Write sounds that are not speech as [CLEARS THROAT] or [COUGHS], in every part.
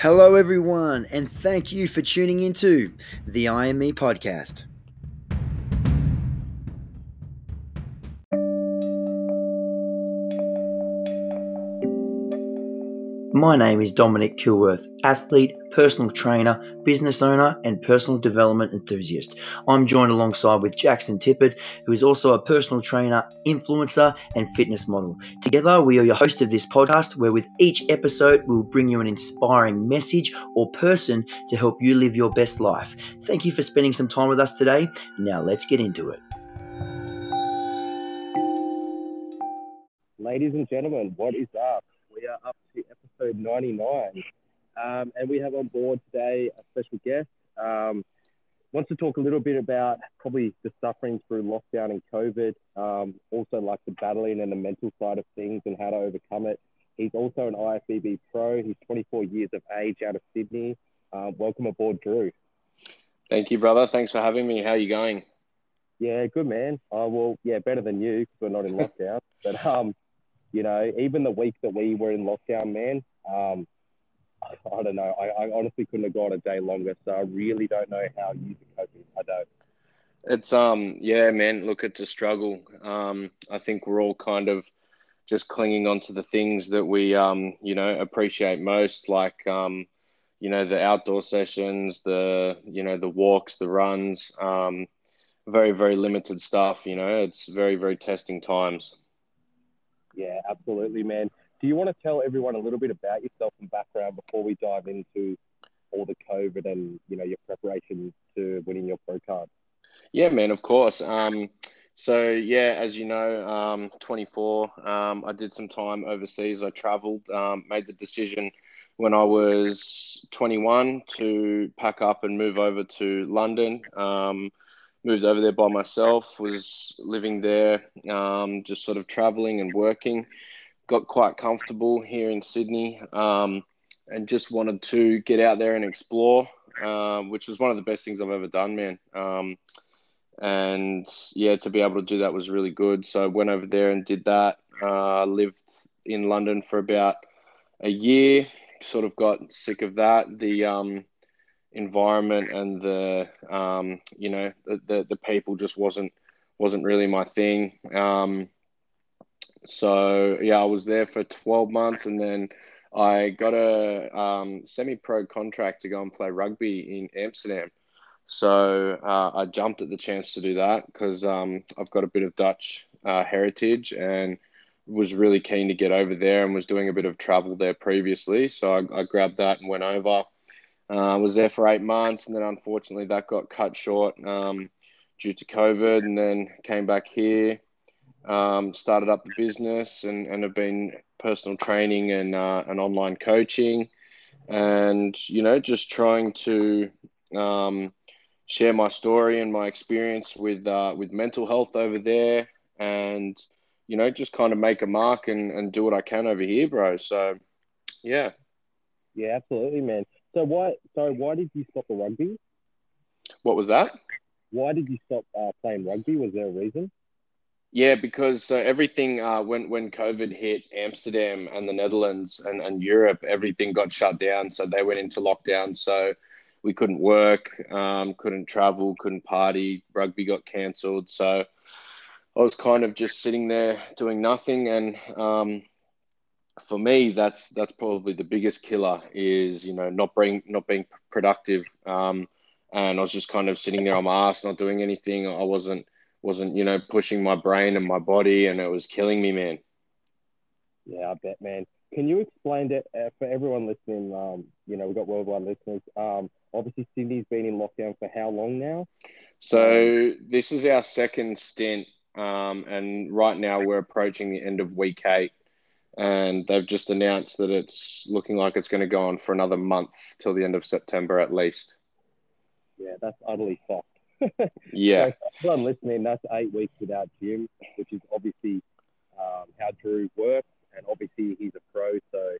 Hello, everyone, and thank you for tuning into the IME podcast. My name is Dominic Kilworth, athlete, personal trainer, business owner, and personal development enthusiast. I'm joined alongside with Jackson Tippett, who is also a personal trainer, influencer, and fitness model. Together, we are your host of this podcast, where with each episode, we'll bring you an inspiring message or person to help you live your best life. Thank you for spending some time with us today. Now, let's get into it. Ladies and gentlemen, what is up? We are up to episode 99. Um, and we have on board today a special guest. Um, wants to talk a little bit about probably the suffering through lockdown and COVID, um, also like the battling and the mental side of things and how to overcome it. He's also an IFBB pro. He's 24 years of age out of Sydney. Uh, welcome aboard, Drew. Thank you, brother. Thanks for having me. How are you going? Yeah, good, man. Uh, well, yeah, better than you because we're not in lockdown. [LAUGHS] but, um, you know, even the week that we were in lockdown, man, um, I don't know. I, I honestly couldn't have gone a day longer. So I really don't know how you are coping. I don't. It's um yeah, man. Look, it's a struggle. Um, I think we're all kind of just clinging on to the things that we um you know appreciate most, like um you know the outdoor sessions, the you know the walks, the runs. Um, very very limited stuff. You know, it's very very testing times. Yeah, absolutely, man. Do you want to tell everyone a little bit about yourself and background before we dive into all the COVID and you know your preparation to winning your pro card? Yeah, man, of course. Um, so yeah, as you know, um, 24. Um, I did some time overseas. I travelled. Um, made the decision when I was 21 to pack up and move over to London. Moved over there by myself. Was living there, um, just sort of travelling and working got quite comfortable here in Sydney um, and just wanted to get out there and explore, um, which was one of the best things I've ever done, man. Um, and yeah, to be able to do that was really good. So I went over there and did that. Uh, lived in London for about a year. Sort of got sick of that. The um, environment and the um, you know the, the, the people just wasn't wasn't really my thing. Um, so yeah, I was there for 12 months, and then I got a um, semi-pro contract to go and play rugby in Amsterdam. So uh, I jumped at the chance to do that because um, I've got a bit of Dutch uh, heritage and was really keen to get over there and was doing a bit of travel there previously. So I, I grabbed that and went over. I uh, was there for eight months, and then unfortunately that got cut short um, due to COVID, and then came back here um, started up the business and, and have been personal training and, uh, and online coaching. And you know just trying to um, share my story and my experience with uh, with mental health over there and you know just kind of make a mark and, and do what I can over here bro. So yeah. Yeah absolutely man so why so why did you stop the rugby what was that why did you stop uh, playing rugby was there a reason yeah, because uh, everything uh, when when COVID hit Amsterdam and the Netherlands and, and Europe, everything got shut down. So they went into lockdown. So we couldn't work, um, couldn't travel, couldn't party. Rugby got cancelled. So I was kind of just sitting there doing nothing. And um, for me, that's that's probably the biggest killer is you know not being not being productive. Um, and I was just kind of sitting there on my ass, not doing anything. I wasn't wasn't you know pushing my brain and my body, and it was killing me, man. Yeah, I bet, man. Can you explain that uh, for everyone listening? Um, you know, we've got worldwide listeners. Um, obviously, Sydney's been in lockdown for how long now? So this is our second stint, um, and right now we're approaching the end of week eight, and they've just announced that it's looking like it's going to go on for another month till the end of September at least. Yeah, that's utterly fucked [LAUGHS] yeah. So I'm listening. That's eight weeks without gym, which is obviously um, how Drew works, and obviously he's a pro. So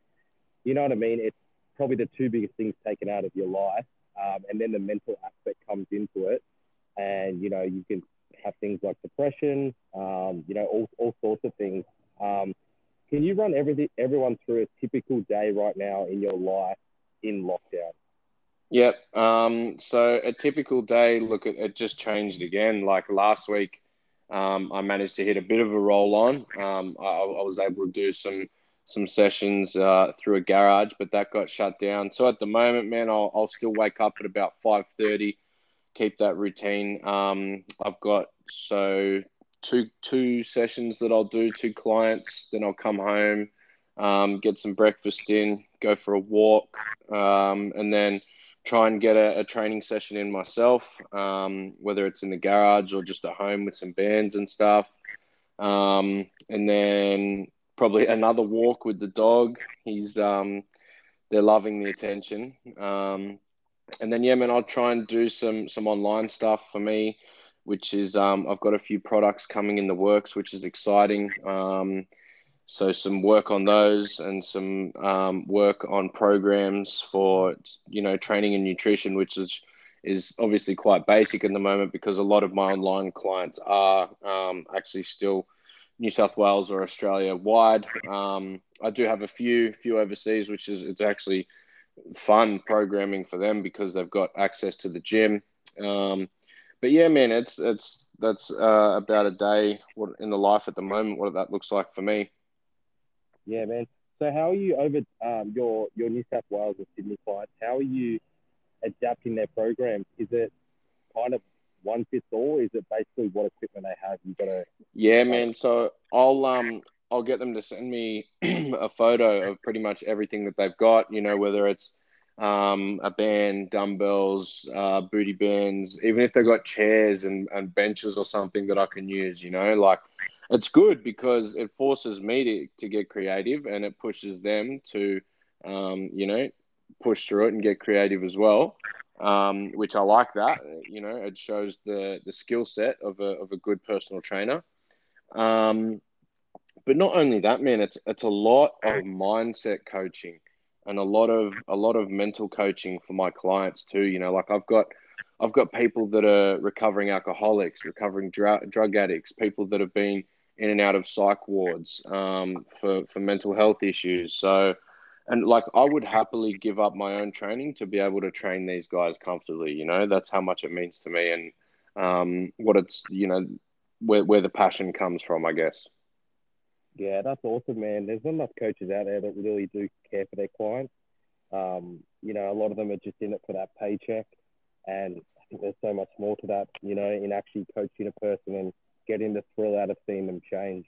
you know what I mean. It's probably the two biggest things taken out of your life, um, and then the mental aspect comes into it, and you know you can have things like depression, um, you know all, all sorts of things. Can you run everything everyone through a typical day right now in your life in lockdown? Yep. Um, so a typical day, look, it, it just changed again. Like last week, um, I managed to hit a bit of a roll on. Um, I, I, was able to do some some sessions uh, through a garage, but that got shut down. So at the moment, man, I'll, I'll still wake up at about five thirty, keep that routine. Um, I've got so two two sessions that I'll do, two clients. Then I'll come home, um, get some breakfast in, go for a walk, um, and then try and get a, a training session in myself, um, whether it's in the garage or just at home with some bands and stuff. Um, and then probably another walk with the dog. He's um, they're loving the attention. Um, and then yeah, man, I'll try and do some some online stuff for me, which is um, I've got a few products coming in the works, which is exciting. Um, so some work on those and some um, work on programs for you know training and nutrition, which is is obviously quite basic in the moment because a lot of my online clients are um, actually still New South Wales or Australia wide. Um, I do have a few few overseas, which is it's actually fun programming for them because they've got access to the gym. Um, but yeah, man, it's it's that's uh, about a day what in the life at the moment. What that looks like for me. Yeah, man. So how are you over um, your your New South Wales and Sydney clients? How are you adapting their programs? Is it kind of one fits all? Is it basically what equipment they have? You got to. Yeah, man. So I'll um I'll get them to send me [CLEARS THROAT] a photo of pretty much everything that they've got. You know, whether it's um, a band, dumbbells, uh, booty bands, even if they've got chairs and, and benches or something that I can use. You know, like it's good because it forces me to, to get creative and it pushes them to, um, you know, push through it and get creative as well. Um, which I like that. You know, it shows the the skill set of a of a good personal trainer. Um, but not only that, man, it's it's a lot of mindset coaching and a lot of a lot of mental coaching for my clients too. You know, like I've got I've got people that are recovering alcoholics, recovering dr- drug addicts, people that have been in and out of psych wards um, for for mental health issues. So, and like I would happily give up my own training to be able to train these guys comfortably. You know, that's how much it means to me, and um, what it's you know where where the passion comes from, I guess. Yeah, that's awesome, man. There's not enough coaches out there that really do care for their clients. Um, you know, a lot of them are just in it for that paycheck, and I think there's so much more to that. You know, in actually coaching a person and getting the thrill out of seeing them change.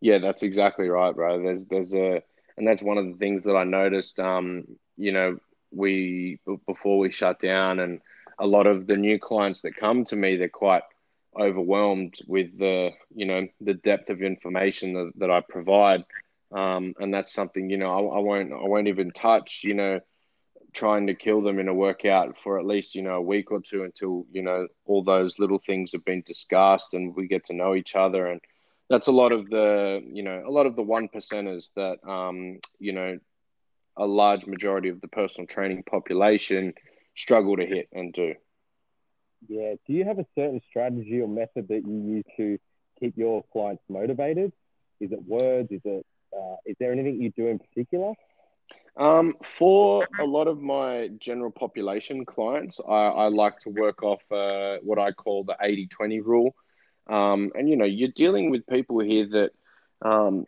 Yeah, that's exactly right, bro. There's there's a and that's one of the things that I noticed. Um, you know, we before we shut down, and a lot of the new clients that come to me, they're quite overwhelmed with the you know the depth of information that, that I provide, um, and that's something you know I, I won't I won't even touch. You know, trying to kill them in a workout for at least you know a week or two until you know all those little things have been discussed and we get to know each other and that's a lot of the you know a lot of the one percenters that um, you know a large majority of the personal training population struggle to hit and do. Yeah. Do you have a certain strategy or method that you use to keep your clients motivated? Is it words? Is it uh, is there anything you do in particular? Um, for a lot of my general population clients, I, I like to work off uh, what I call the 80 20 rule. Um, and, you know, you're dealing with people here that um,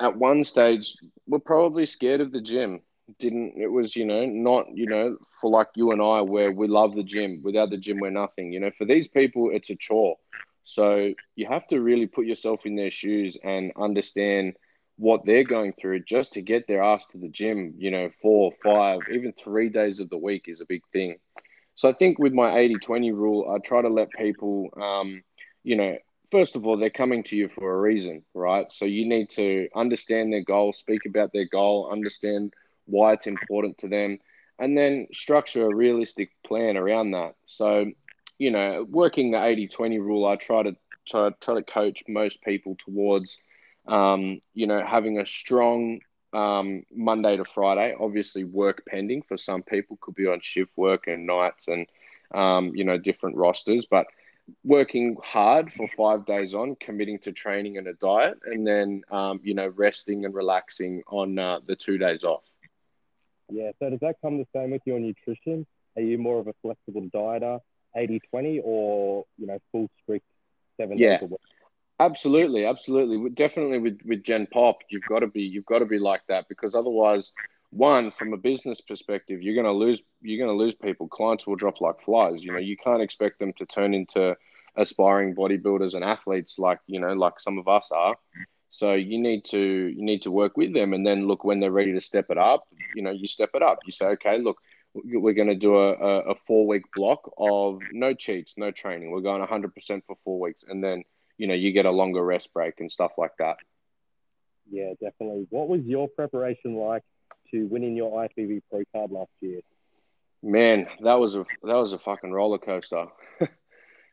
at one stage were probably scared of the gym. Didn't, it was, you know, not, you know, for like you and I, where we love the gym. Without the gym, we're nothing. You know, for these people, it's a chore. So you have to really put yourself in their shoes and understand what they're going through just to get their ass to the gym, you know, four, five, even three days of the week is a big thing. So I think with my 80 20 rule, I try to let people, um, you know, first of all, they're coming to you for a reason, right? So you need to understand their goal, speak about their goal, understand why it's important to them, and then structure a realistic plan around that. So, you know, working the 80 20 rule, I try to try, try to coach most people towards um, you know, having a strong um, Monday to Friday, obviously work pending for some people, could be on shift work and nights and, um, you know, different rosters, but working hard for five days on, committing to training and a diet, and then, um, you know, resting and relaxing on uh, the two days off. Yeah. So does that come the same with your nutrition? Are you more of a flexible dieter, 80-20, or you know, full strict seven Yeah. days a week? Absolutely, absolutely. Definitely with with Gen Pop, you've got to be you've got to be like that because otherwise, one from a business perspective, you're going to lose you're going to lose people. Clients will drop like flies. You know, you can't expect them to turn into aspiring bodybuilders and athletes like you know like some of us are. So you need to you need to work with them, and then look when they're ready to step it up. You know, you step it up. You say, okay, look, we're going to do a, a, four week block of no cheats, no training. We're going 100% for four weeks, and then you know you get a longer rest break and stuff like that. Yeah, definitely. What was your preparation like to winning your IFBB Pro card last year? Man, that was a that was a fucking roller coaster. [LAUGHS]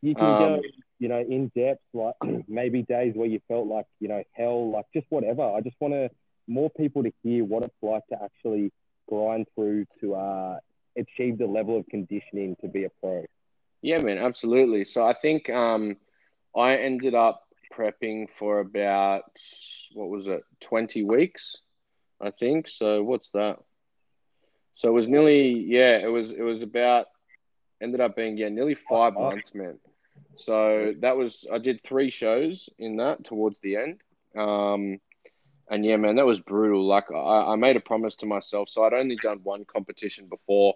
You can Um, go, you know, in depth, like [CLEARS THROAT] maybe days where you felt like, you know, hell, like just whatever. I just want to more people to hear what it's like to actually grind through to uh, achieve the level of conditioning to be a pro. Yeah, man, absolutely. So I think um, I ended up prepping for about what was it, twenty weeks, I think. So what's that? So it was nearly yeah, it was it was about ended up being yeah nearly five months, man. So that was I did three shows in that towards the end. Um, and yeah, man, that was brutal. Like I, I made a promise to myself, so I'd only done one competition before,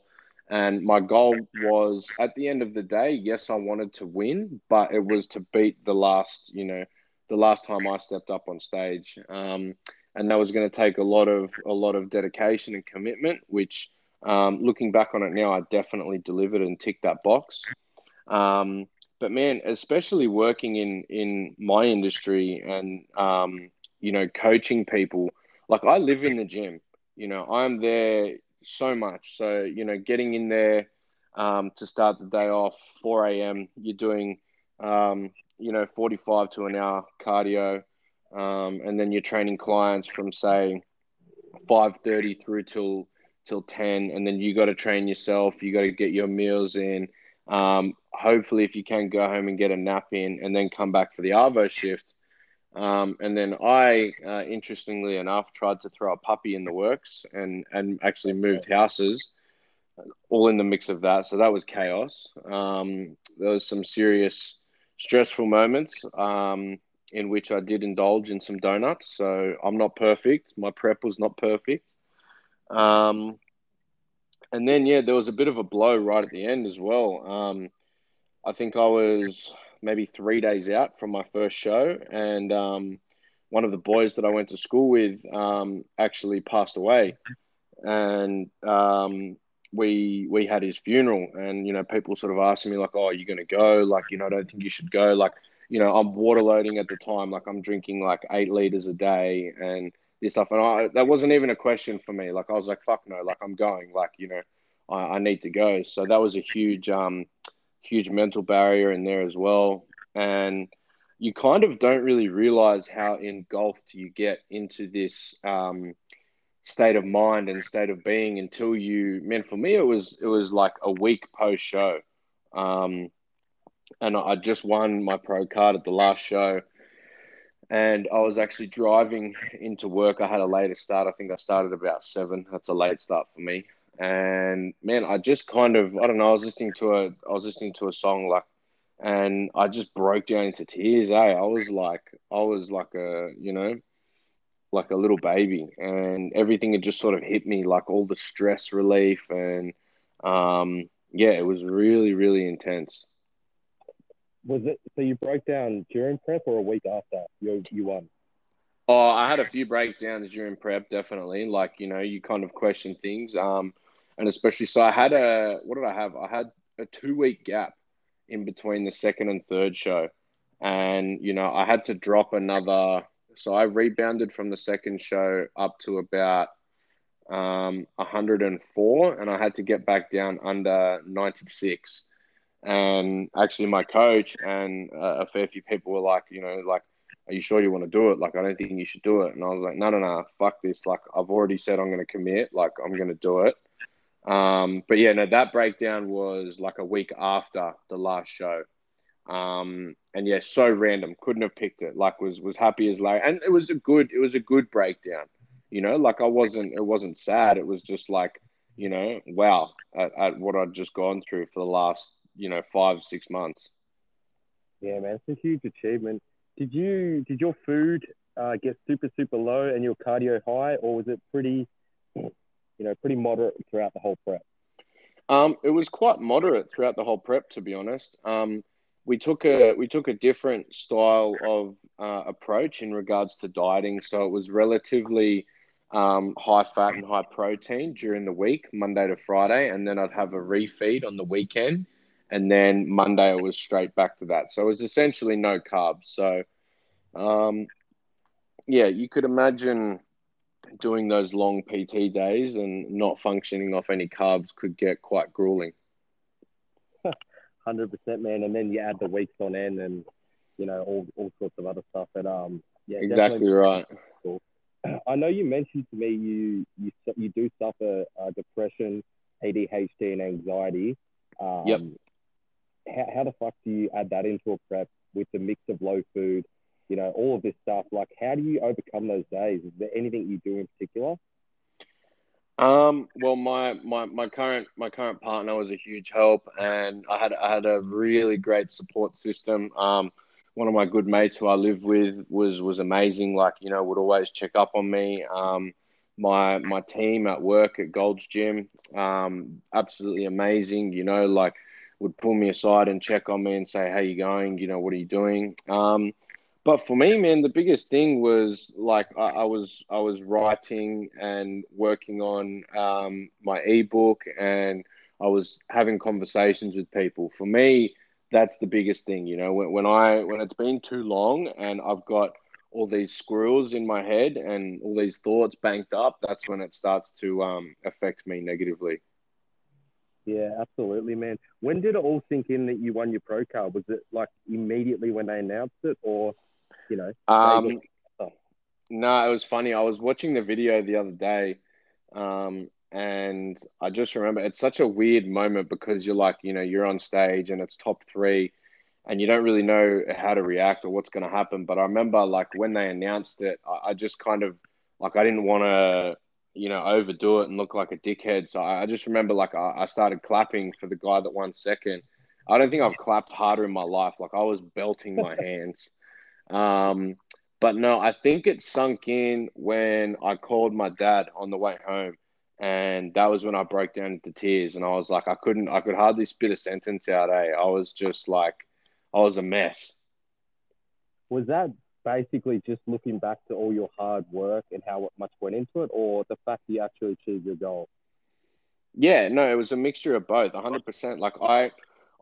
and my goal was at the end of the day, yes, I wanted to win, but it was to beat the last, you know, the last time I stepped up on stage. Um, and that was going to take a lot of a lot of dedication and commitment, which, um, looking back on it now, I definitely delivered and ticked that box. Um, but man, especially working in in my industry and um, you know, coaching people. Like I live in the gym. You know, I'm there so much. So you know, getting in there um, to start the day off 4 a.m. You're doing um, you know 45 to an hour cardio, um, and then you're training clients from say 5:30 through till till 10, and then you got to train yourself. You got to get your meals in. Um, hopefully, if you can go home and get a nap in, and then come back for the Arvo shift. Um, and then I, uh, interestingly enough, tried to throw a puppy in the works and and actually moved houses, all in the mix of that. So that was chaos. Um, there was some serious stressful moments um, in which I did indulge in some donuts. So I'm not perfect. My prep was not perfect. Um, and then yeah, there was a bit of a blow right at the end as well. Um, I think I was maybe three days out from my first show, and um, one of the boys that I went to school with um, actually passed away, and um, we we had his funeral, and you know people sort of asking me like, "Oh, are you going to go?" Like, you know, I don't think you should go. Like, you know, I'm water loading at the time, like I'm drinking like eight liters a day and this stuff, and I that wasn't even a question for me. Like, I was like, "Fuck no!" Like, I'm going. Like, you know, I, I need to go. So that was a huge um huge mental barrier in there as well. And you kind of don't really realize how engulfed you get into this um, state of mind and state of being until you, man, for me, it was, it was like a week post show. Um, and I just won my pro card at the last show. And I was actually driving into work. I had a later start. I think I started about seven. That's a late start for me and man, I just kind of I don't know. I was listening to a I was listening to a song like, and I just broke down into tears. Eh? I was like I was like a you know, like a little baby, and everything had just sort of hit me like all the stress relief and um yeah, it was really really intense. Was it so you broke down during prep or a week after you you won? Oh, I had a few breakdowns during prep, definitely. Like, you know, you kind of question things. Um, and especially, so I had a, what did I have? I had a two week gap in between the second and third show. And, you know, I had to drop another, so I rebounded from the second show up to about um, 104, and I had to get back down under 96. And actually, my coach and uh, a fair few people were like, you know, like, are you sure you want to do it? Like, I don't think you should do it. And I was like, no, no, no, fuck this. Like, I've already said I'm going to commit. Like, I'm going to do it. Um, but yeah, no, that breakdown was like a week after the last show. Um, and yeah, so random. Couldn't have picked it. Like, was was happy as Larry, and it was a good. It was a good breakdown. You know, like I wasn't. It wasn't sad. It was just like you know, wow, at, at what I'd just gone through for the last, you know, five, six months. Yeah, man, it's a huge achievement. Did you did your food uh, get super super low and your cardio high, or was it pretty, you know, pretty moderate throughout the whole prep? Um, it was quite moderate throughout the whole prep, to be honest. Um, we took a we took a different style of uh, approach in regards to dieting, so it was relatively um, high fat and high protein during the week, Monday to Friday, and then I'd have a refeed on the weekend, and then Monday it was straight back to that. So it was essentially no carbs. So, um, yeah, you could imagine doing those long PT days and not functioning off any carbs could get quite grueling. [LAUGHS] Hundred percent, man. And then you add the weeks on end, and you know all, all sorts of other stuff. That um, yeah, exactly right. Cool. [CLEARS THROAT] I know you mentioned to me you you you do suffer uh, depression, ADHD, and anxiety. Um, yep. How, how the fuck do you add that into a prep with the mix of low food, you know, all of this stuff? Like, how do you overcome those days? Is there anything you do in particular? Um, well, my, my, my current my current partner was a huge help, and I had I had a really great support system. Um, one of my good mates who I live with was was amazing. Like you know, would always check up on me. Um, my my team at work at Gold's Gym, um, absolutely amazing. You know, like would pull me aside and check on me and say, "How you going? You know, what are you doing?" Um, but for me, man, the biggest thing was like I, I was I was writing and working on um, my ebook, and I was having conversations with people. For me, that's the biggest thing. You know, when, when I when it's been too long and I've got all these squirrels in my head and all these thoughts banked up, that's when it starts to um, affect me negatively. Yeah, absolutely, man. When did it all sink in that you won your pro card? Was it like immediately when they announced it, or you know? Um, no, it was funny. I was watching the video the other day, um, and I just remember it's such a weird moment because you're like, you know, you're on stage and it's top three, and you don't really know how to react or what's going to happen. But I remember like when they announced it, I, I just kind of like I didn't want to you know, overdo it and look like a dickhead. So I, just remember like I, I, started clapping for the guy that won second. I don't think I've clapped harder in my life. Like I was belting my [LAUGHS] hands. Um, but no, I think it sunk in when I called my dad on the way home. And that was when I broke down into tears. And I was like, I couldn't, I could hardly spit a sentence out. Eh? I was just like, I was a mess. Was that basically just looking back to all your hard work and how much went into it, or the fact you actually achieved your goal? Yeah, no, it was a mixture of both, hundred percent. Like I,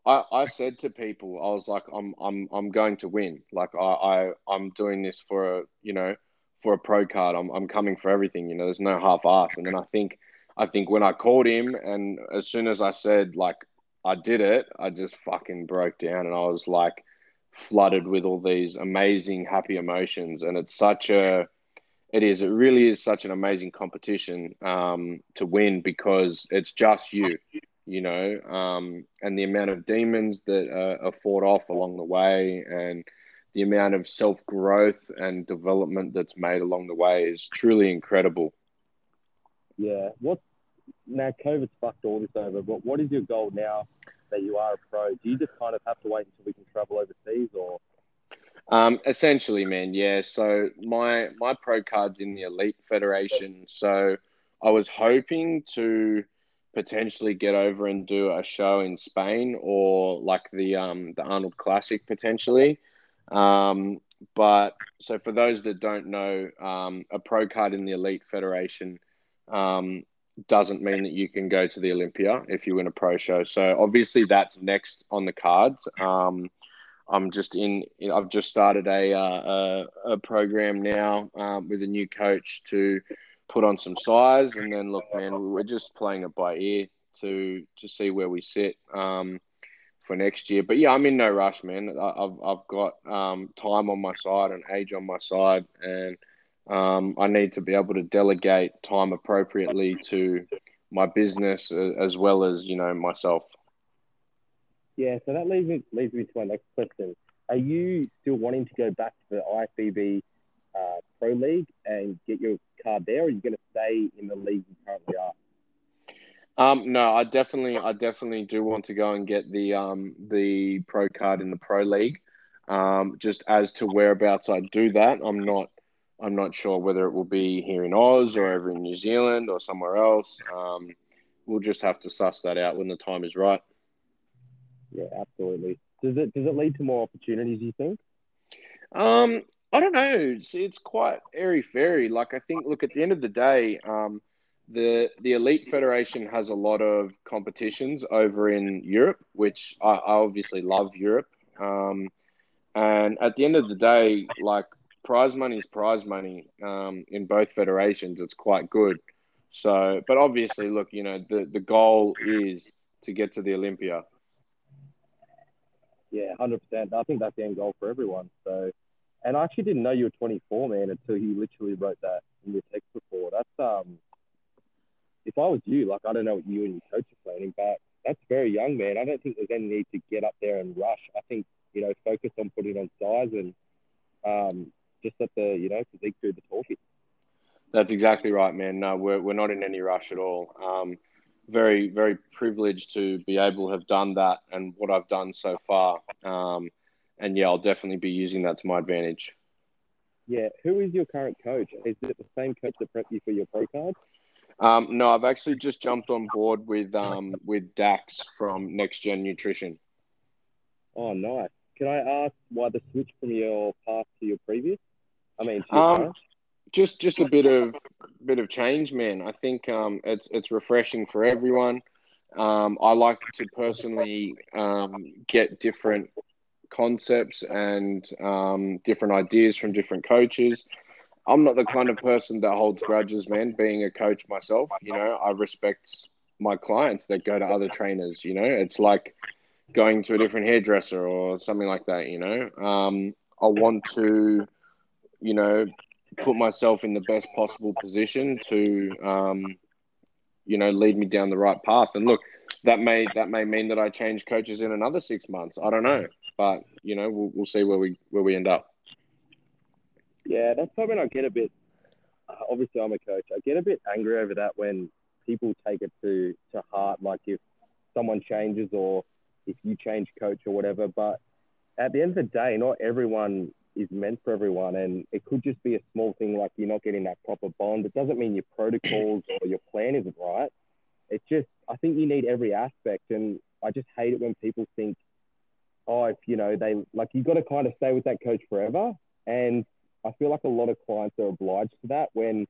I, I said to people, I was like, I'm, I'm, I'm going to win. Like I, I, I'm doing this for a, you know, for a pro card. I'm, I'm coming for everything. You know, there's no half ass. And then I think, I think when I called him, and as soon as I said like I did it, I just fucking broke down, and I was like flooded with all these amazing happy emotions. And it's such a it is it really is such an amazing competition um, to win because it's just you you know um, and the amount of demons that uh, are fought off along the way and the amount of self growth and development that's made along the way is truly incredible. Yeah. What now covid's fucked all this over but what is your goal now that you are a pro, do you just kind of have to wait until we can travel overseas, or? Um, essentially, man, yeah. So my my pro card's in the Elite Federation, so I was hoping to potentially get over and do a show in Spain or like the um, the Arnold Classic potentially. Um, but so for those that don't know, um, a pro card in the Elite Federation um, doesn't mean that you can go to the Olympia if you win a pro show. So obviously that's next on the cards. Um, I'm just in. I've just started a uh, a, a, program now um, with a new coach to put on some size, and then look, man, we're just playing it by ear to to see where we sit um, for next year. But yeah, I'm in no rush, man. I've I've got um, time on my side and age on my side, and um, I need to be able to delegate time appropriately to my business as well as you know myself. Yeah, so that leads me leads me to my next question. Are you still wanting to go back to the IFBB uh, Pro League and get your card there, or are you going to stay in the league you currently are? Um, no, I definitely, I definitely do want to go and get the um the pro card in the pro league. Um, just as to whereabouts I do that, I'm not, I'm not sure whether it will be here in Oz or over in New Zealand or somewhere else. Um, we'll just have to suss that out when the time is right. Yeah, absolutely. Does it does it lead to more opportunities? You think? Um, I don't know. It's, it's quite airy fairy. Like I think, look, at the end of the day, um, the the elite federation has a lot of competitions over in Europe, which I, I obviously love Europe. Um, and at the end of the day, like prize money is prize money um, in both federations. It's quite good. So, but obviously, look, you know, the the goal is to get to the Olympia. Yeah, hundred percent. I think that's the end goal for everyone. So, and I actually didn't know you were 24, man, until you literally wrote that in your text before. That's um, if I was you, like I don't know what you and your coach are planning, but that's very young, man. I don't think there's any need to get up there and rush. I think you know focus on putting on size and um, just let the you know physique do the talking. That's exactly right, man. No, we're we're not in any rush at all. Um, very very privileged to be able to have done that and what I've done so far. Um, and yeah, I'll definitely be using that to my advantage. Yeah, who is your current coach? Is it the same coach that prepped you for your pro card? Um, no, I've actually just jumped on board with um, with Dax from Next Gen Nutrition. Oh, nice. Can I ask why the switch from your past to your previous? I mean, um, just just a bit of bit of change, man. I think um, it's it's refreshing for everyone. Um, I like to personally um, get different concepts and um, different ideas from different coaches. I'm not the kind of person that holds grudges, man. Being a coach myself, you know, I respect my clients that go to other trainers. You know, it's like going to a different hairdresser or something like that. You know, um, I want to, you know, put myself in the best possible position to, um, you know, lead me down the right path. And look, that may that may mean that I change coaches in another six months. I don't know, but you know, we'll, we'll see where we where we end up. Yeah, that's something I get a bit. Obviously, I'm a coach. I get a bit angry over that when people take it to to heart. Like if someone changes or if you change coach or whatever. But at the end of the day, not everyone is meant for everyone, and it could just be a small thing like you're not getting that proper bond. It doesn't mean your protocols or your plan isn't right. It's just I think you need every aspect, and I just hate it when people think, oh, if you know they like you've got to kind of stay with that coach forever, and I feel like a lot of clients are obliged to that when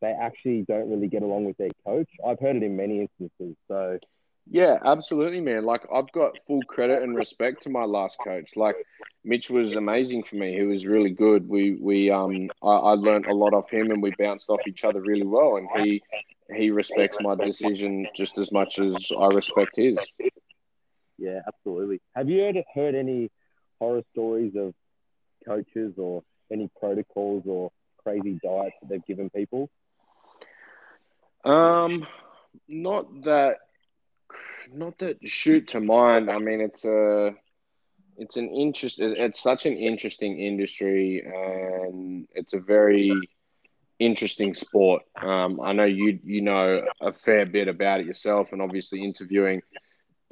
they actually don't really get along with their coach. I've heard it in many instances. So, yeah, absolutely, man. Like I've got full credit and respect to my last coach. Like Mitch was amazing for me. He was really good. We we um I, I learned a lot off him and we bounced off each other really well. And he he respects my decision just as much as I respect his. Yeah, absolutely. Have you heard heard any horror stories of coaches or any protocols or crazy diets that they've given people? Um, not that, not that shoot to mind. I mean, it's a, it's an interest. It's such an interesting industry, and it's a very interesting sport. Um, I know you you know a fair bit about it yourself, and obviously interviewing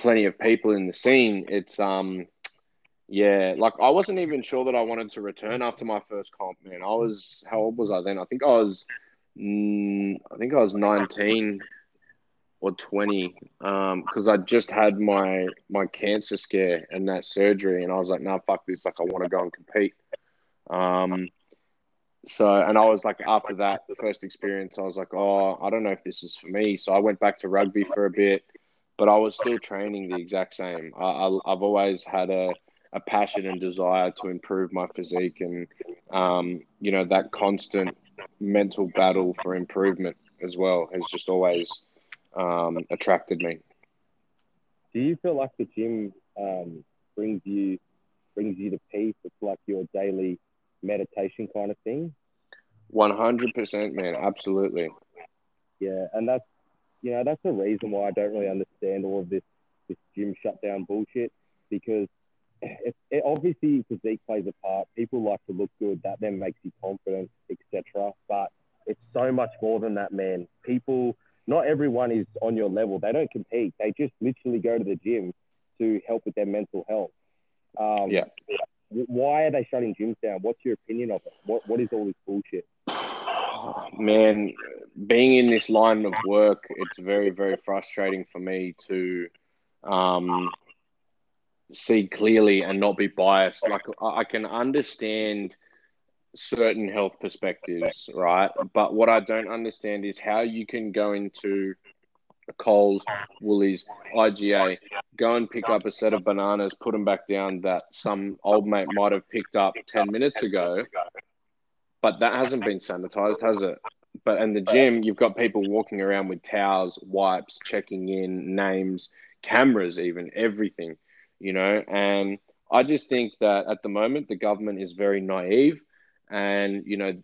plenty of people in the scene. It's um yeah, like I wasn't even sure that I wanted to return after my first comp. Man, I was how old was I then? I think I was, mm, I think I was nineteen or twenty, because um, I just had my my cancer scare and that surgery, and I was like, "No, nah, fuck this! Like, I want to go and compete." Um, so, and I was like, after that first experience, I was like, "Oh, I don't know if this is for me." So I went back to rugby for a bit, but I was still training the exact same. I, I've always had a a passion and desire to improve my physique and um, you know that constant mental battle for improvement as well has just always um, attracted me do you feel like the gym um, brings you brings you to peace it's like your daily meditation kind of thing 100% man absolutely yeah and that's you know that's the reason why i don't really understand all of this this gym shutdown bullshit because it, it, obviously physique plays a part. People like to look good. That then makes you confident, etc. But it's so much more than that, man. People not everyone is on your level. They don't compete. They just literally go to the gym to help with their mental health. Um, Yeah. Why are they shutting gyms down? What's your opinion of it? What What is all this bullshit? [SIGHS] Man, being in this line of work, it's very, very frustrating for me to um, see clearly and not be biased. Like, I I can understand certain health perspectives, right? But what I don't understand is how you can go into Coles, Woolies, IGA, go and pick up a set of bananas, put them back down that some old mate might have picked up 10 minutes ago, but that hasn't been sanitized, has it? But in the gym, you've got people walking around with towels, wipes, checking in, names, cameras, even everything, you know. And I just think that at the moment, the government is very naive. And, you know,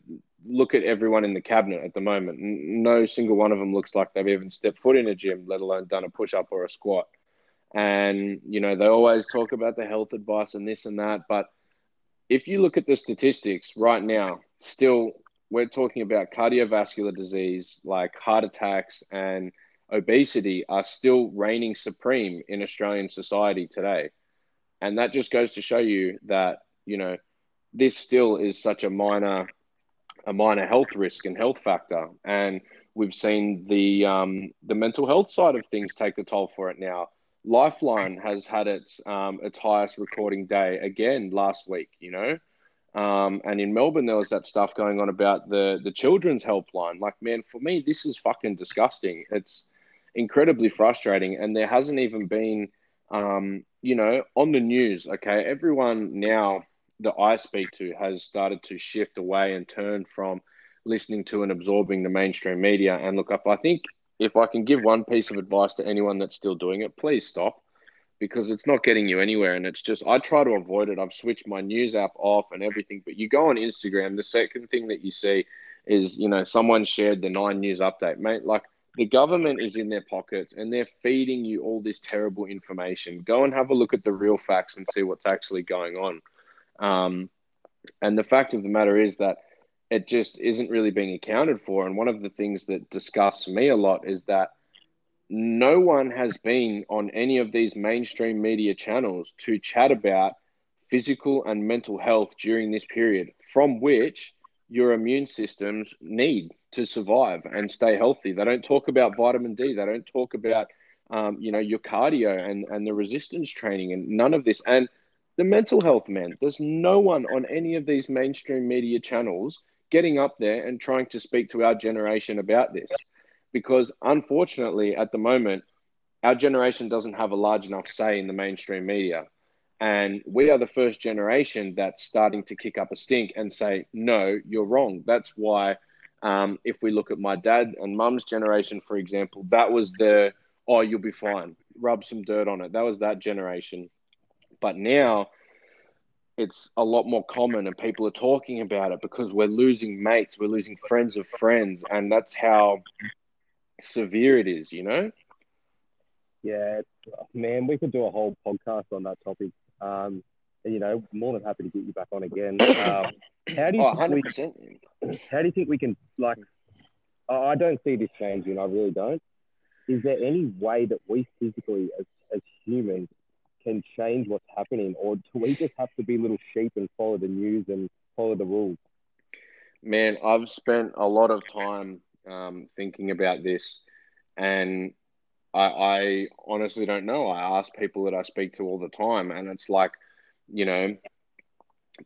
look at everyone in the cabinet at the moment. No single one of them looks like they've even stepped foot in a gym, let alone done a push up or a squat. And, you know, they always talk about the health advice and this and that. But if you look at the statistics right now, still, we're talking about cardiovascular disease like heart attacks and obesity are still reigning supreme in Australian society today. And that just goes to show you that, you know, this still is such a minor a minor health risk and health factor. And we've seen the um, the mental health side of things take a toll for it now. Lifeline has had its um, its highest recording day again last week. You know, um, and in Melbourne there was that stuff going on about the the children's helpline. Like, man, for me this is fucking disgusting. It's incredibly frustrating, and there hasn't even been, um, you know, on the news. Okay, everyone now that I speak to has started to shift away and turn from listening to and absorbing the mainstream media. And look, if I think if I can give one piece of advice to anyone that's still doing it, please stop because it's not getting you anywhere. And it's just, I try to avoid it. I've switched my news app off and everything. But you go on Instagram, the second thing that you see is, you know, someone shared the nine news update, mate. Like, the government is in their pockets and they're feeding you all this terrible information. Go and have a look at the real facts and see what's actually going on. Um, and the fact of the matter is that it just isn't really being accounted for. And one of the things that disgusts me a lot is that no one has been on any of these mainstream media channels to chat about physical and mental health during this period, from which your immune systems need to survive and stay healthy. They don't talk about vitamin D. They don't talk about, um, you know, your cardio and, and the resistance training and none of this. And the mental health man, there's no one on any of these mainstream media channels getting up there and trying to speak to our generation about this. Because unfortunately, at the moment, our generation doesn't have a large enough say in the mainstream media. And we are the first generation that's starting to kick up a stink and say, no, you're wrong. That's why, um, if we look at my dad and mum's generation, for example, that was the, oh, you'll be fine, rub some dirt on it. That was that generation. But now it's a lot more common and people are talking about it because we're losing mates, we're losing friends of friends. And that's how severe it is, you know? Yeah, man, we could do a whole podcast on that topic. Um, you know, more than happy to get you back on again. [COUGHS] Um, how do you Oh, think 100%. we, how do you think we can like? I I don't see this changing. I really don't. Is there any way that we physically, as, as humans, can change what's happening, or do we just have to be little sheep and follow the news and follow the rules? Man, I've spent a lot of time um, thinking about this, and I, I honestly don't know. I ask people that I speak to all the time, and it's like, you know,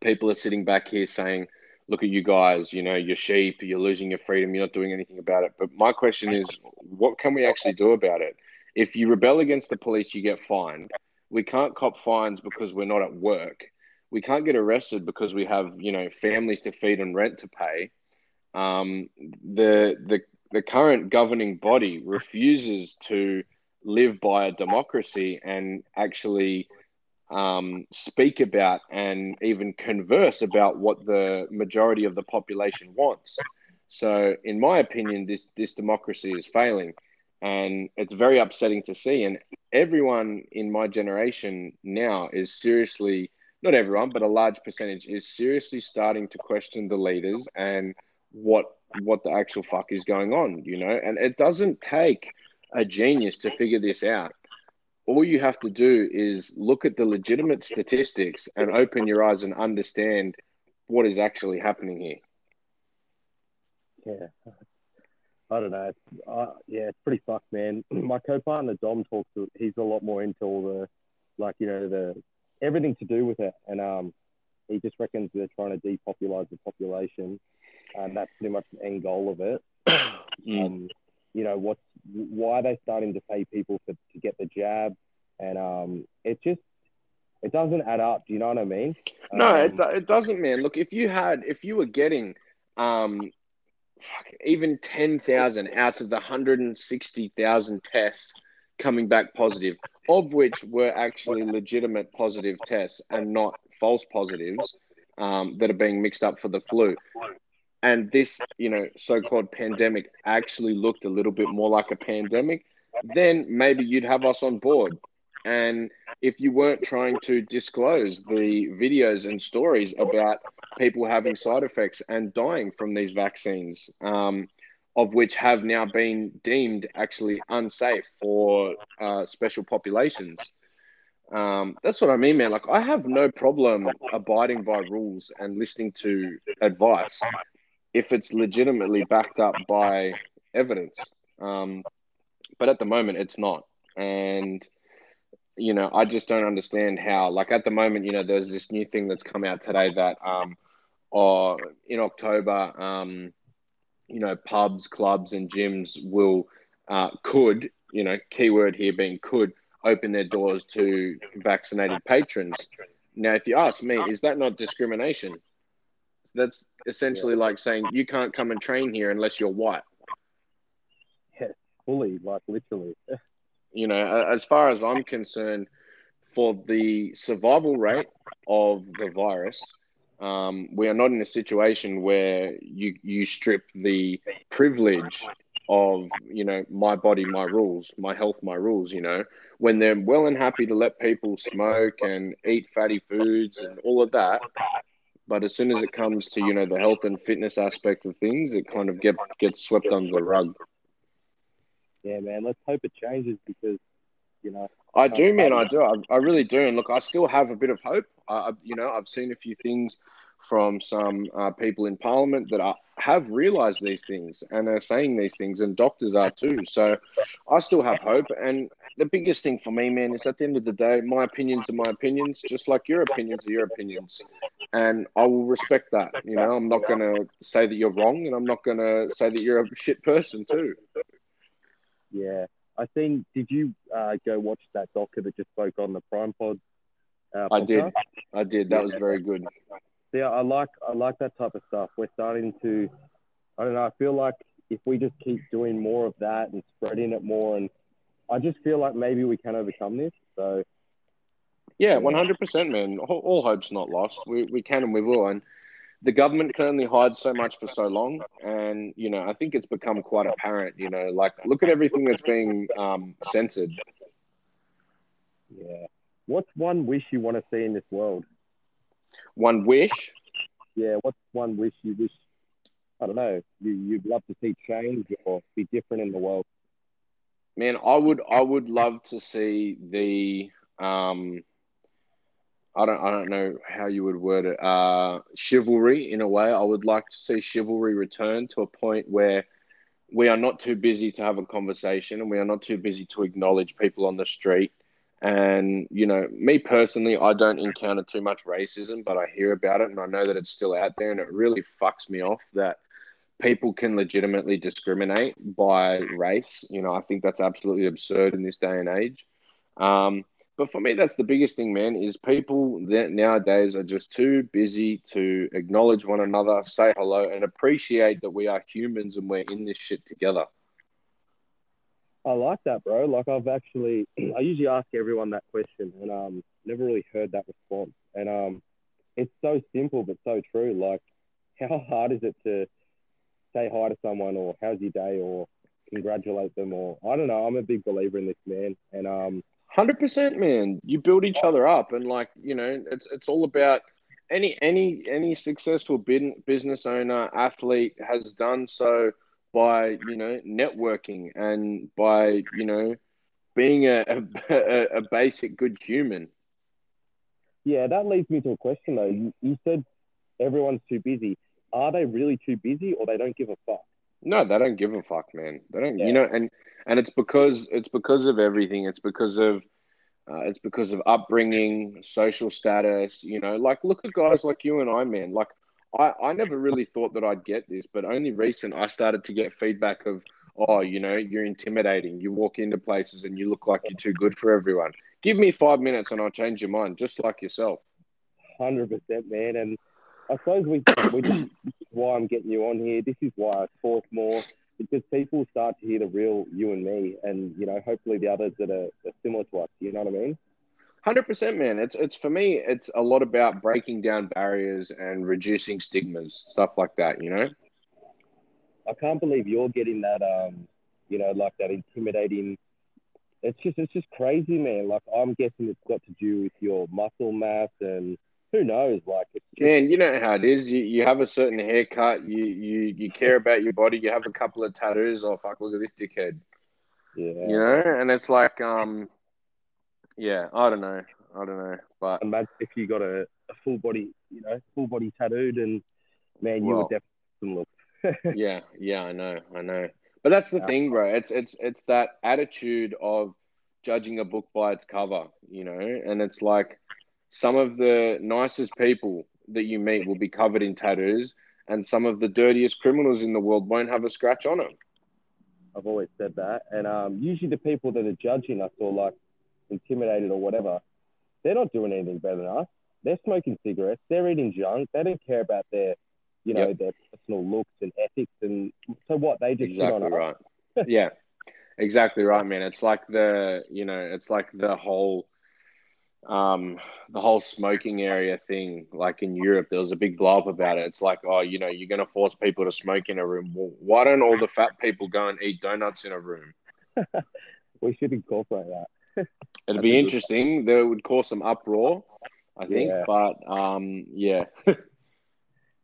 people are sitting back here saying, "Look at you guys, you know, you're sheep, you're losing your freedom, you're not doing anything about it." But my question is, what can we actually do about it? If you rebel against the police, you get fined. We can't cop fines because we're not at work. We can't get arrested because we have, you know, families to feed and rent to pay. Um, the the the current governing body refuses to live by a democracy and actually um, speak about and even converse about what the majority of the population wants. So, in my opinion, this this democracy is failing, and it's very upsetting to see. And everyone in my generation now is seriously not everyone, but a large percentage is seriously starting to question the leaders and what what the actual fuck is going on, you know? And it doesn't take a genius to figure this out. All you have to do is look at the legitimate statistics and open your eyes and understand what is actually happening here. Yeah. I don't know. Uh, yeah, it's pretty fucked, man. [CLEARS THROAT] My co-partner Dom talks to. He's a lot more into all the, like you know, the everything to do with it, and um, he just reckons they're trying to depopulate the population, and that's pretty much the end goal of it. [COUGHS] mm. Um, you know, what? Why are they starting to pay people for to get the jab? And um, it just it doesn't add up. Do you know what I mean? No, um, it, it doesn't, man. Look, if you had, if you were getting, um, fuck, even ten thousand out of the hundred and sixty thousand tests coming back positive, of which were actually legitimate positive tests and not false positives um, that are being mixed up for the flu. And this, you know, so-called pandemic actually looked a little bit more like a pandemic, then maybe you'd have us on board. And if you weren't trying to disclose the videos and stories about people having side effects and dying from these vaccines, um, of which have now been deemed actually unsafe for uh, special populations. Um, that's what I mean, man. Like, I have no problem abiding by rules and listening to advice if it's legitimately backed up by evidence. Um, but at the moment, it's not. And, you know, I just don't understand how, like, at the moment, you know, there's this new thing that's come out today that, um, or in October, um, you know, pubs, clubs, and gyms will, uh, could, you know, keyword here being could, open their doors to vaccinated patrons. Now, if you ask me, is that not discrimination? That's essentially yeah. like saying you can't come and train here unless you're white. Yeah, fully, like literally. [LAUGHS] you know, as far as I'm concerned, for the survival rate of the virus, um, we are not in a situation where you you strip the privilege of you know my body, my rules, my health, my rules. You know, when they're well and happy to let people smoke and eat fatty foods and all of that, but as soon as it comes to you know the health and fitness aspect of things, it kind of get gets swept under the rug. Yeah, man. Let's hope it changes because you know. I do, man. I do. I, I really do. And look, I still have a bit of hope. I, you know, I've seen a few things from some uh, people in Parliament that are, have realised these things and are saying these things, and doctors are too. So I still have hope. And the biggest thing for me, man, is at the end of the day, my opinions are my opinions, just like your opinions are your opinions. And I will respect that. You know, I'm not going to say that you're wrong, and I'm not going to say that you're a shit person too. Yeah. I think, did you uh, go watch that doctor that just spoke on the Prime Pod? Uh, I did. I did. That was very good yeah, I like I like that type of stuff. We're starting to, I don't know. I feel like if we just keep doing more of that and spreading it more, and I just feel like maybe we can overcome this. So, yeah, one hundred percent, man. All, all hope's not lost. We we can and we will. And the government can only hide so much for so long. And you know, I think it's become quite apparent. You know, like look at everything that's being um, censored. Yeah. What's one wish you want to see in this world? one wish. Yeah, what's one wish you wish? I don't know. You you'd love to see change or be different in the world. Man, I would I would love to see the um. I don't I don't know how you would word it. Uh, chivalry in a way. I would like to see chivalry return to a point where we are not too busy to have a conversation and we are not too busy to acknowledge people on the street and, you know, me personally, I don't encounter too much racism, but I hear about it and I know that it's still out there. And it really fucks me off that people can legitimately discriminate by race. You know, I think that's absolutely absurd in this day and age. Um, but for me, that's the biggest thing, man, is people that nowadays are just too busy to acknowledge one another, say hello, and appreciate that we are humans and we're in this shit together. I like that, bro. Like I've actually, [CLEARS THROAT] I usually ask everyone that question, and um, never really heard that response. And um, it's so simple but so true. Like, how hard is it to say hi to someone, or how's your day, or congratulate them, or I don't know. I'm a big believer in this, man. And um, hundred percent, man. You build each other up, and like you know, it's it's all about any any any successful business owner athlete has done so by you know networking and by you know being a, a, a basic good human. Yeah that leads me to a question though. You, you said everyone's too busy. Are they really too busy or they don't give a fuck no they don't give a fuck man they don't yeah. you know and and it's because it's because of everything it's because of uh, it's because of upbringing, social status. You know, like look at guys like you and I, man. Like I, I never really thought that I'd get this, but only recent I started to get feedback of, oh, you know, you're intimidating. You walk into places and you look like you're too good for everyone. Give me five minutes and I'll change your mind, just like yourself. Hundred percent, man. And I suppose we, [COUGHS] we just, this is why I'm getting you on here. This is why I talk more because people start to hear the real you and me, and you know, hopefully the others that are, are similar to us. You know what I mean? Hundred percent, man. It's it's for me. It's a lot about breaking down barriers and reducing stigmas, stuff like that. You know. I can't believe you're getting that. Um, you know, like that intimidating. It's just it's just crazy, man. Like I'm guessing it's got to do with your muscle mass and who knows? Like, man, you know how it is. You you have a certain haircut. You you you care about your body. You have a couple of tattoos. Oh fuck! Look at this dickhead. Yeah. You know, and it's like, um, yeah, I don't know, I don't know, but imagine if you got a, a full body, you know, full body tattooed, and man, you well, would definitely look. [LAUGHS] yeah, yeah, I know, I know. But that's the yeah. thing, bro. It's it's it's that attitude of judging a book by its cover, you know, and it's like some of the nicest people that you meet will be covered in tattoos, and some of the dirtiest criminals in the world won't have a scratch on them. I've always said that, and um, usually the people that are judging us or like intimidated or whatever, they're not doing anything better than us. They're smoking cigarettes. They're eating junk. They don't care about their, you know, yep. their personal looks and ethics. And so what? They just exactly right. yeah, exactly right, man. It's like the, you know, it's like the whole um, the whole smoking area thing, like in Europe, there was a big blow up about it. It's like, oh, you know, you're going to force people to smoke in a room. Well, why don't all the fat people go and eat donuts in a room? [LAUGHS] we should incorporate that. It'd be interesting. There would cause some uproar, I think. Yeah. But um, yeah. [LAUGHS] no,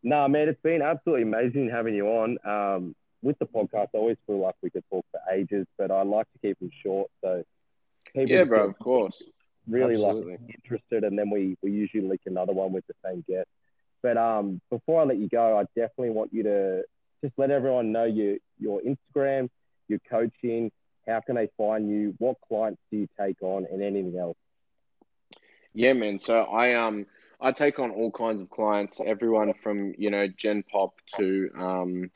nah, man, it's been absolutely amazing having you on. Um, with the podcast, I always feel like we could talk for ages, but I like to keep them short. So, yeah, bro, of course really Absolutely. like interested, and then we we usually link another one with the same guest. But um, before I let you go, I definitely want you to just let everyone know your your Instagram, your coaching, how can they find you, what clients do you take on, and anything else. Yeah, man. So I um I take on all kinds of clients, everyone from you know Gen Pop to um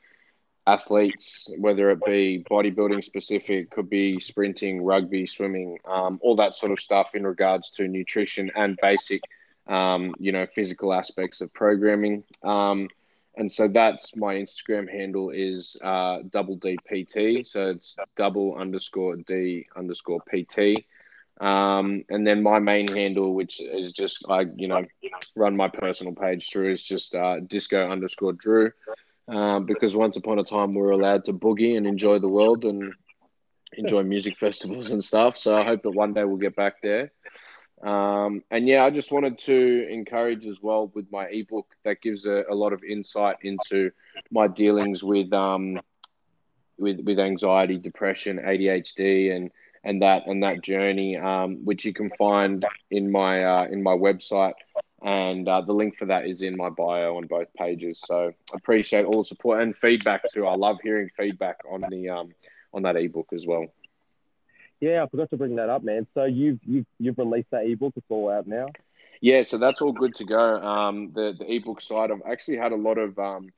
athletes, whether it be bodybuilding specific, could be sprinting, rugby, swimming, um, all that sort of stuff in regards to nutrition and basic, um, you know, physical aspects of programming. Um, and so that's my Instagram handle is uh, double DPT. So it's double underscore D underscore PT. Um, and then my main handle, which is just I, you know, run my personal page through, is just uh, disco underscore Drew um, because once upon a time we were allowed to boogie and enjoy the world and enjoy music festivals and stuff. So I hope that one day we'll get back there. Um, and yeah, I just wanted to encourage as well with my ebook that gives a, a lot of insight into my dealings with um, with with anxiety, depression, ADHD, and and that and that journey, um, which you can find in my uh, in my website and uh, the link for that is in my bio on both pages. So appreciate all the support and feedback too. I love hearing feedback on the um, on that ebook as well. Yeah, I forgot to bring that up, man. So you've you've, you've released that ebook. It's all out now. Yeah, so that's all good to go. Um, the the ebook side, I've actually had a lot of um,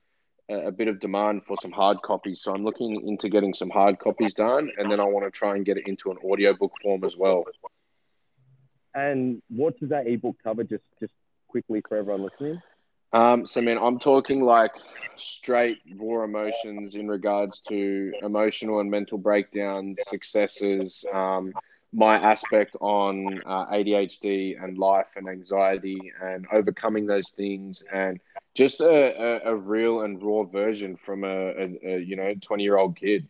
a, a bit of demand for some hard copies, so I'm looking into getting some hard copies done, and then I want to try and get it into an audiobook form as well. And what does that ebook cover? Just just quickly for everyone listening? Um, so, man, I'm talking like straight raw emotions in regards to emotional and mental breakdowns, successes, um, my aspect on uh, ADHD and life and anxiety and overcoming those things, and just a, a, a real and raw version from a, a, a you know 20 year old kid.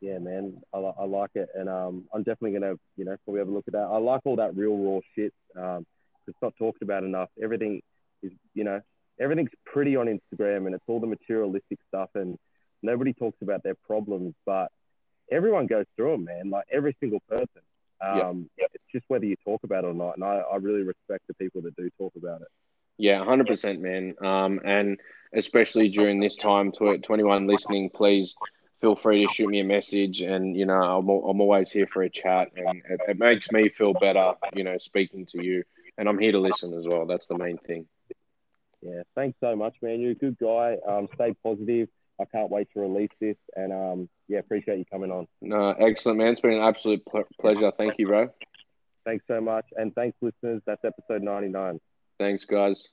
Yeah, man, I, I like it, and um, I'm definitely gonna you know probably have a look at that. I like all that real raw shit. Um, it's not talked about enough. Everything is you know everything's pretty on Instagram and it's all the materialistic stuff and nobody talks about their problems, but everyone goes through them, man. Like every single person. Um, yeah. It's just whether you talk about it or not. And I, I really respect the people that do talk about it. Yeah, hundred percent, man. Um, and especially during this time, to, to anyone listening, please feel free to shoot me a message. And you know, I'm, I'm always here for a chat, and it, it makes me feel better, you know, speaking to you. And I'm here to listen as well. That's the main thing. Yeah, thanks so much, man. You're a good guy. Um, stay positive. I can't wait to release this, and um, yeah, appreciate you coming on. No, excellent, man. It's been an absolute pl- pleasure. Thank you, bro. Thanks so much, and thanks, listeners. That's episode 99. Thanks, guys.